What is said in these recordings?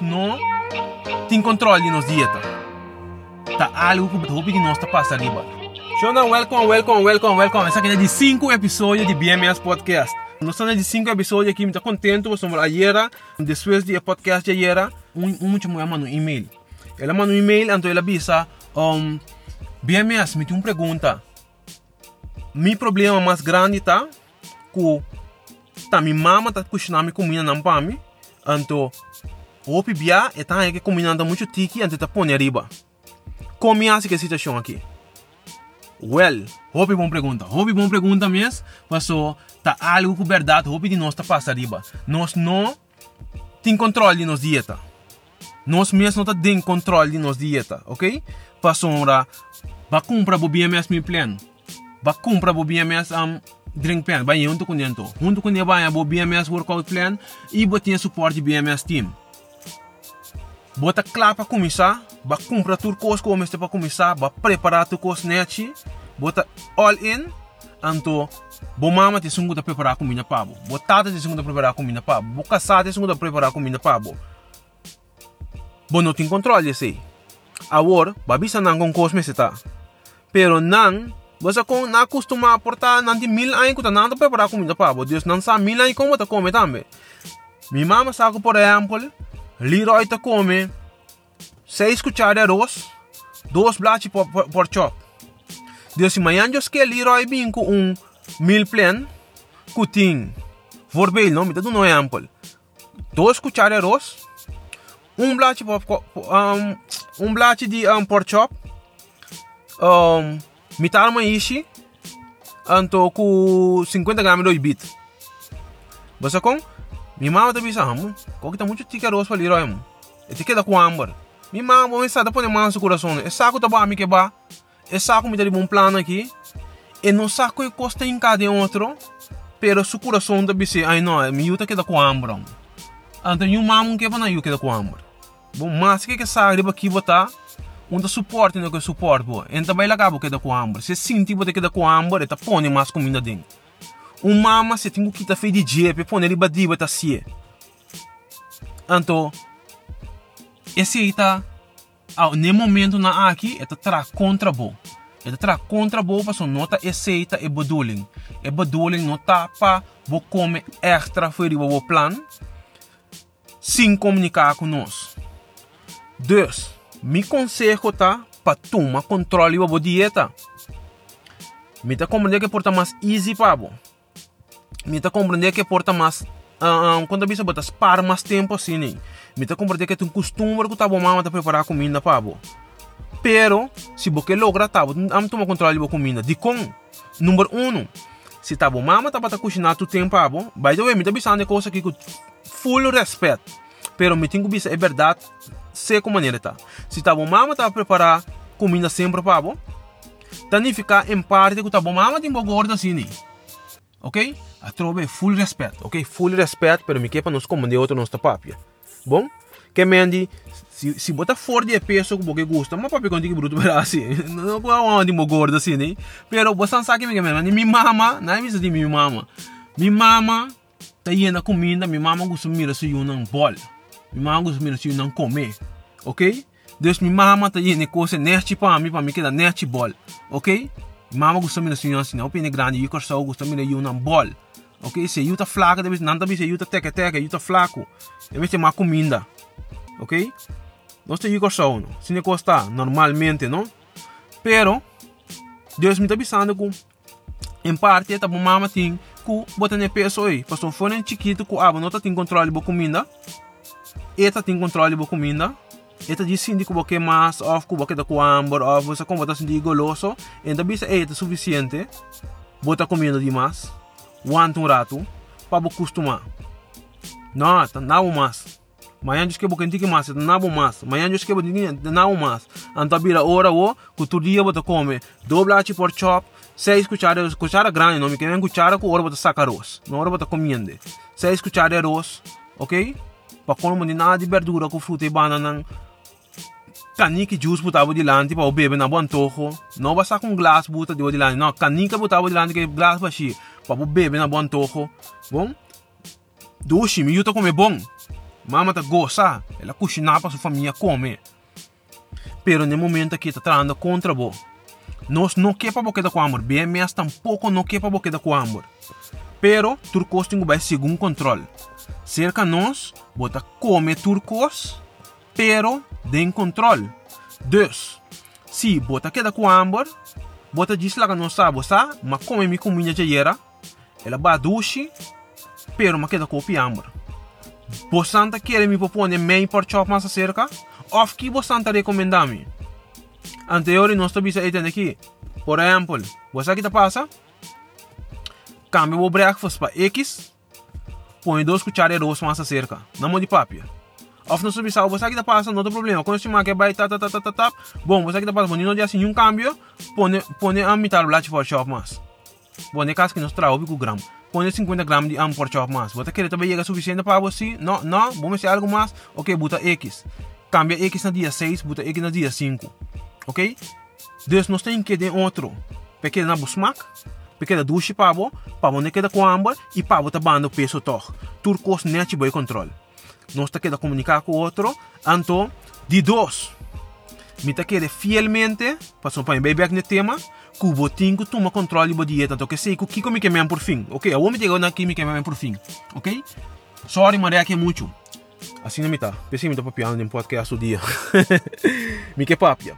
não tem controle de nossa dieta. Tá algo que hope de nós tá passa riba. Shona, welcome, welcome, welcome, welcome. Essa aqui é de 5 episódios de BMS Podcast. Nós estamos de 5 episódios aqui, muito contente, sobre ayer, depois do podcast de ayer, um, um último manda um e-mail. Ela manda um e-mail, então ela avisa, um, BMS, me tem uma pergunta. Meu problema mais grande tá, que tá, minha mama tá cozinhando minha comida na pami, então, o bia é tá que combinando muito tiki de pôr arriba. Como é essa situação aqui? Well, hope bom pergunta. Hope bom pergunta mesmo, mas só tá algo com verdade, hope de nós tá passa arriba. Nós não tem controle de nossa dieta. Nós mesmo não tá tem controle de nossa dieta, ok? Passou vai comprar o BMS meu plano. Vai comprar o BMS um, drink plan, vai junto com dentro. Junto com vai o BMS workout plan e botar suporte BMS team. Bota claro para começar, vai comprar tudo coisa como este para começar, vai preparar tudo coisa net, bota all in, anto bo mama te sungu da preparar comida para bo, tata te sungu da preparar comida para bo, casada te sungu da preparar comida para bo. Não tem controle sei. Agora, babisa não com coisa me tá. Pero não você com na costuma aportar nanti mil anos que tá nada preparar comida para bo, Deus não sabe mil anos como tá come também. Minha mama sabe por exemplo, Leroy te come 6 cucharadas de arroz, 2 blachos por, por, chop. Dus amanhã eu que Leroy vem com um meal plan, que voorbeeld, no, me dá um exemplo. 2 cucharadas de arroz, um blacho por, um, um blacho de um, por chop, um, mitar anto com 50 gramas de bit. Você com? Minha mãe também sabe, qual que tá muito arroz para Leroy, mano. E tica da com amber. Minha mãe, vou estar depois de manso o coração. É saco tá bom, amigo, que ba. É saco me dá de plano aqui. E não saco que custa em cada outro. Pero su coração da bise, ai não, me yuta que da com amber. Então, yung mamon que vai na yuta que da com amber. Bom, mas que que sabe aqui botar um da suporte no que suporte, bo. Então vai lá cabo que da com amber. Se senti botar que da com amber, eta põe mais comida dentro. Um mama se que tá feito de jeep, põe ele badiba tá se. Então, esse tá ah, no momento na aqui é tra contra bo. É tra contra bo para nota aceita e bedoeling e bedoeling nota pa bo come extra die bo plan. Sem comunicar com nós dus mi consejo tá para tomar controle bo dieta. Me tá compreender que porta mais easy para me tá compreender que porta mais uh, quando a bisa botas para mais tempo assim né me tá compreender que tem costume que tá bom mama tá preparar comida para bo pero se você logra tá am toma controle da comida. De com número um se tá bom mama tá para cozinhar tu tempo para bo by the way me tá bisando coisa aqui com full respeito pero me tenho que é verdade sei como maneira tá se tá bom mama tá preparar comida sempre para bo ficar em parte que tá bom mama tem boa gorda assim né ok? A trove full respeito, ok? Full respeito, pero me quepa nos comande outro nos tapapia. Bom? Que mendi, se, se botar fora de peso que você gosta, mas papi contigo bruto para assim. Não pode onde mo gordo assim, né? Pero você sabe que me minha mama, não é isso de minha mama. Minha mama tá indo comida, minha mama gosta de mirar se eu não bol. Minha mama gosta de mirar se eu não comer, ok? Deus minha mama tá indo coisa neste para mim, para mim que dá neste bol, ok? Mama gusto mi na sinyo sina o pini grande yukor sa gusto mi na yun ang ball. Ok, se yuta flaca debes nanta bi se yuta teke teke yuta flaco. Debes ter mais comida. Ok? Nós te yukor sa no. Sine costa normalmente, no? Pero Deus me está avisando com em parte tá bom mama tem ku bota ne peso aí. Passou fone chiquito ku abo não tá tem controle bo comida. Eta tem controle bo comida. Ita di sindi ko bake mas off ko bake da ko ambor off você como botas sindi goloso ainda bisa é suficiente bota comendo demais aguanta um rato para bo costumar não mais Manhã diz que quente que mais, não mais. Manhã diz que eu não mais. Então vira hora o, tu dia você come, doblate por chop, seis cucharadas, cuchara grande, não me querem cuchara com hora você saca arroz. Hora você comendo. Seis cucharadas de arroz, ok? Para não nada de verdura com fruta e banana, canica juice botava de lante para o bebê na bom tojo. Não basta com glass bota de lante, não. Canica botava de lante que glass baixi para o bebê na bom tojo. Bom? Dushi, me yuta comer bom. Mama tá gosta, ela cozinha para sua família comer. Pero no momento que está tratando contra bo, nós não quer para boqueda com amor, BMS tampouco não para boqueda com amor. Pero turcos tem vai segundo controle. Cerca nós, bota come turcos, pero tem controle. Dus, se bota queda com amor, bota diz lá que não sabe, sabe? Mas come mi comida de era, ela badushi, pero mas queda com o amor. Bostanta quer me propor meio por chop mais cerca, of que bostanta recomendar me. Anterior nós estamos aqui. Por exemplo, você que tá passa? Cambia o breakfast para X, põe de arroz massa cerca, na mão de papia. Of não subir você que tá passando, não tem problema. Quando você marca, vai, tá, tá, tá, tá, tá, tá. Bom, você que tá passando, não dia assim, um câmbio, põe, põe a mitad blate por chop mais. Bom, caso que nós trago o grama. Põe 50 gramas de am por chop. Você quer também chega suficiente para você? Não, não, vamos ser algo mais? Ok, bota X. Cambia X na dia 6, bota X na dia 5. Ok? Dus nós temos que ter outro. Pequeno na busmak, pequena duche para bo, para bo ne queda com amba e para bo tá bando peso toch. Turcos net boy control. Nós tá queda comunicar com outro, então de dois. Me tá queda fielmente, passou para bem back no tema, que o botinho toma controle da dieta, então que sei que o que me queimam por fim. Ok, vou me chegar aqui me queimam por fim. Ok? Sorry, Maria, que é muito. Assim não me tá. Pensei me tá papiando em podcast o dia. me que papia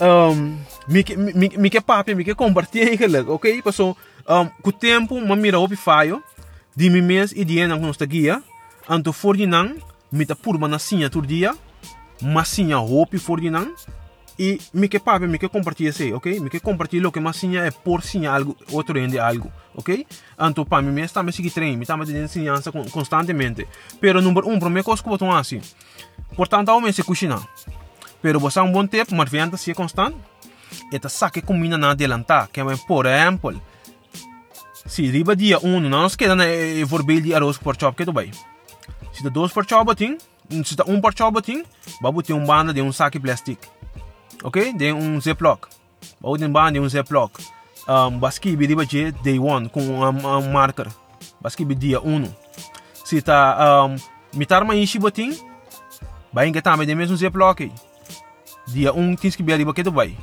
um, mi, mi, mi que papi, mi que compartilha? Okay? Paso, um, com o tempo, ma mira op faio, di mi mens e di enang nos guia, anto for di nang, mi ta purma na sinha dia, ma sinha hopi for di nang, e mi que papi, mi que compartilha sei, ok? Mi que compartilha lo que ma sinha é por sinha algo, outro ende algo, ok? Anto pa mi mens também seguir treino, mi também de ensinança constantemente. Pero número um, para mim, que botam assim. Portanto, ao menos se cozinhar. Pero você um bom tempo, mas venda se constante. Eta saque combina na adelantar, que é por exemplo, se riba dia 1 não nos queda na voorbeeld de arroz por chop que tu vai. Se dá dois por chop batin, se dá um por chop batin, babu tem um banda de um saque plástico. Ok? De um ziplock. Babu tem banda de um ziplock. Um, baski bi riba je day 1 com um, um marker. Baski bi dia 1. Se tá um, mitar ma ishi batin, vai engatar de mesmo ziplock dia 1 tens que que tu vai.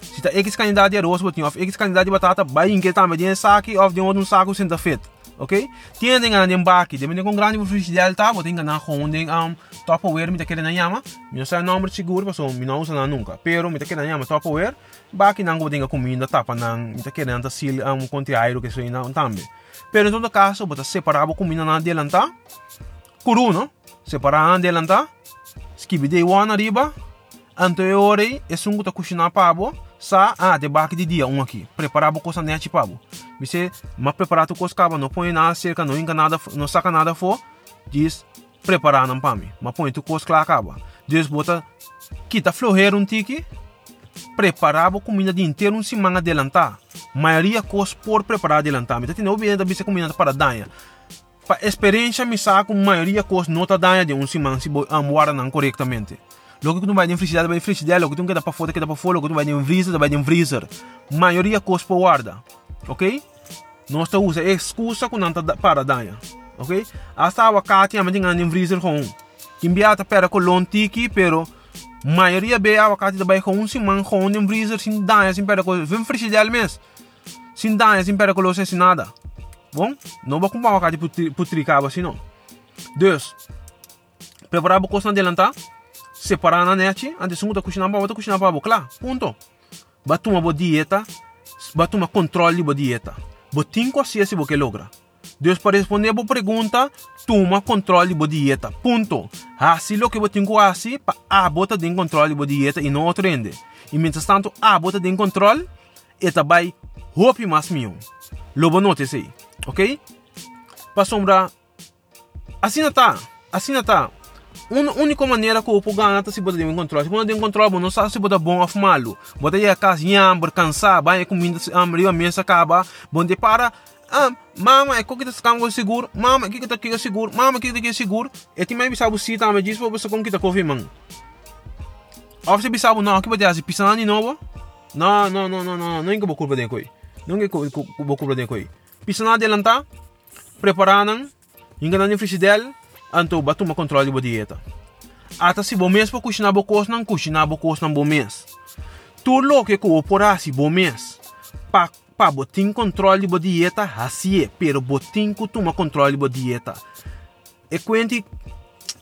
Se tá X candidato de arroz, botinho, of X candidato de batata, vai inquietar, mas de saque, of de um saco sem tá feito. Ok? Tinha de ganhar de embarque, de com grande profundidade, tá? Ganhar com de um Tupperware, me tá querendo yama. Não sei o número seguro, mas me não usa nunca. Pero me tá querendo yama Tupperware, baki não botinho comida, tapa não, me tá querendo sil um conteúdo que isso não também. Pero em todo caso, bota separar a comida na adelantar. Curuno, separar na adelantar. Skibide one arriba, anteriore é um que cozinhar pabo sa ah debaque de dia um aqui. Preparar a coisa net pabo você mas preparar tu coisa não põe nada cerca não enga nada não saca nada for diz preparar não para mim mas põe tu coisa lá acaba. Diz bota quita florreiro um tique preparar a comida de inteiro um semana adelantar maioria coisa por preparar adelantar mas tem obviamente da bisa comida para danha para experiência me saco maioria coisa nota danha de um semana se amuara não corretamente Logo que tu vai de frigideira, vai de frigideira. Logo que tu quer para fora, quer para fora. Logo que tu vai de um freezer, vai de um freezer. Maioria cospa guarda. Ok? Nós te usa excusa com nanta para danha. Ok? Hasta a kati ama tinha um freezer com um. Kimbiata pera com lontiki, pero maioria be a kati da com um simão com um freezer sem danha, sem pera com vem frigideira mesmo. Sem danha, sem pera com louça, sem nada. Bom? Não vou comprar a kati putricava assim não. Deus. Preparar a coisa adelantar separar na net, antes um tá cozinhando para outra cozinhando para claro, ponto. Batuma boa dieta, batuma controle boa dieta. Botim assim se você logra. Deus para responder a pergunta, toma controle boa dieta. Ponto. Assim lo que botim assim, para a bota de controle boa dieta e não trende. E mientras tanto, a bota de controle, eta vai hope mais meu. Lobo note aí, ok? Para sombra, assim não tá, assim não tá. Un, única maneira que o ganha se pode ter um controle. Se ter um controle, não sabe se pode bom ou malo. Bota aí a casa, nhambra, cansar, vai comida, abrir a mesa, acaba. Bom, de para, ah, mama, é que está com seguro, mama, é que está aqui seguro, mama, é que está aqui seguro. E tem mais bisabo se também diz, para você com que está confirmando. Ou você bisabo não, que pode fazer pisando de novo? Não, não, não, não, não, não é que vou culpa de. Não é que vou culpa de coi. Pisando adelantar, preparando, enganando em anto ba toma controle de dieta. Ata se bom mês para cozinhar bocos não cozinhar bocos não bom mês. Tudo lo que cooporasi bom mês. Pa pa botin controle de dieta assim é, pero botin que toma controle de dieta. E quente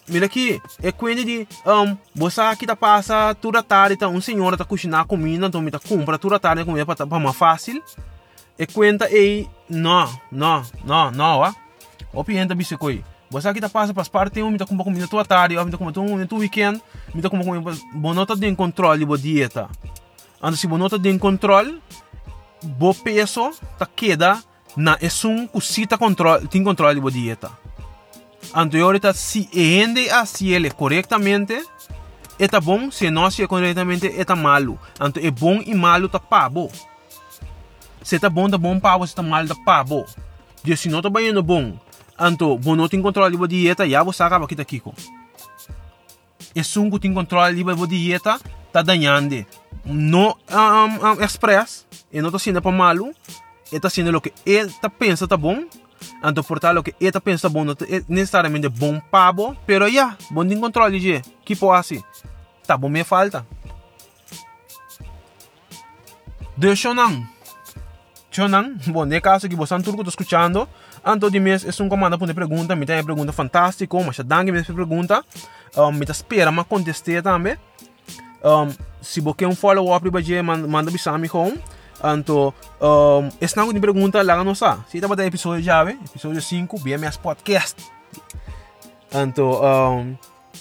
Mira aqui, é quente de um, você aqui tá passa toda tarde, tá, um senhor tá cozinhar comida, então me tá compra toda tarde comida para para mais fácil. E conta ei, não, não, não, não, ó. O pienta biscoito. Você tá passa para as partes, me tá compra comida toda a tarde, me tá compra todo weekend, me tá compra comida, bonota de controle de dieta. Ando se bonota de controle, bo peso tá queda na é um cosita controle, tem controle de dieta. Anteriorita si ende así ele correctamente, está bom, se não se corretamente, está malo. Anto é bom e malo tá pabo. Se tá bom, tá bom pabo, se tá malo, tá pabo. E se não tá bem bom, anto bom não tem controle de dieta, já você acaba aqui tá kiko. E sungo tem controle de dieta, tá danhando. No um, um, express, e não tá sendo para malo, está sendo o que ele tá pensa tá bom, Anto portar lo que eta pensa bom, não é necessariamente bom pabo, pero yeah, bom de controle de que pode Tá bom me falta. De Shonan. Shonan, bom, no caso que você turco está escutando, anto de mês é um comando para pergunta, me pergunta fantástica, mas já dangue me pergunta, um, me espera mas contestar também. Um, se você quer um follow-up, manda, manda bisami com. Anto, um, esse não de pergunta lá no sa. Se estava episódio já, episódio 5, BMS Podcast. Anto, um,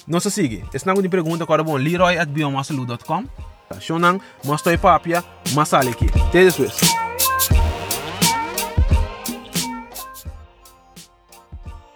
não se sigue. Esse não de pergunta agora bom, leroy at biomasalu.com. Shonan, mostra papia, masale aqui. Até depois.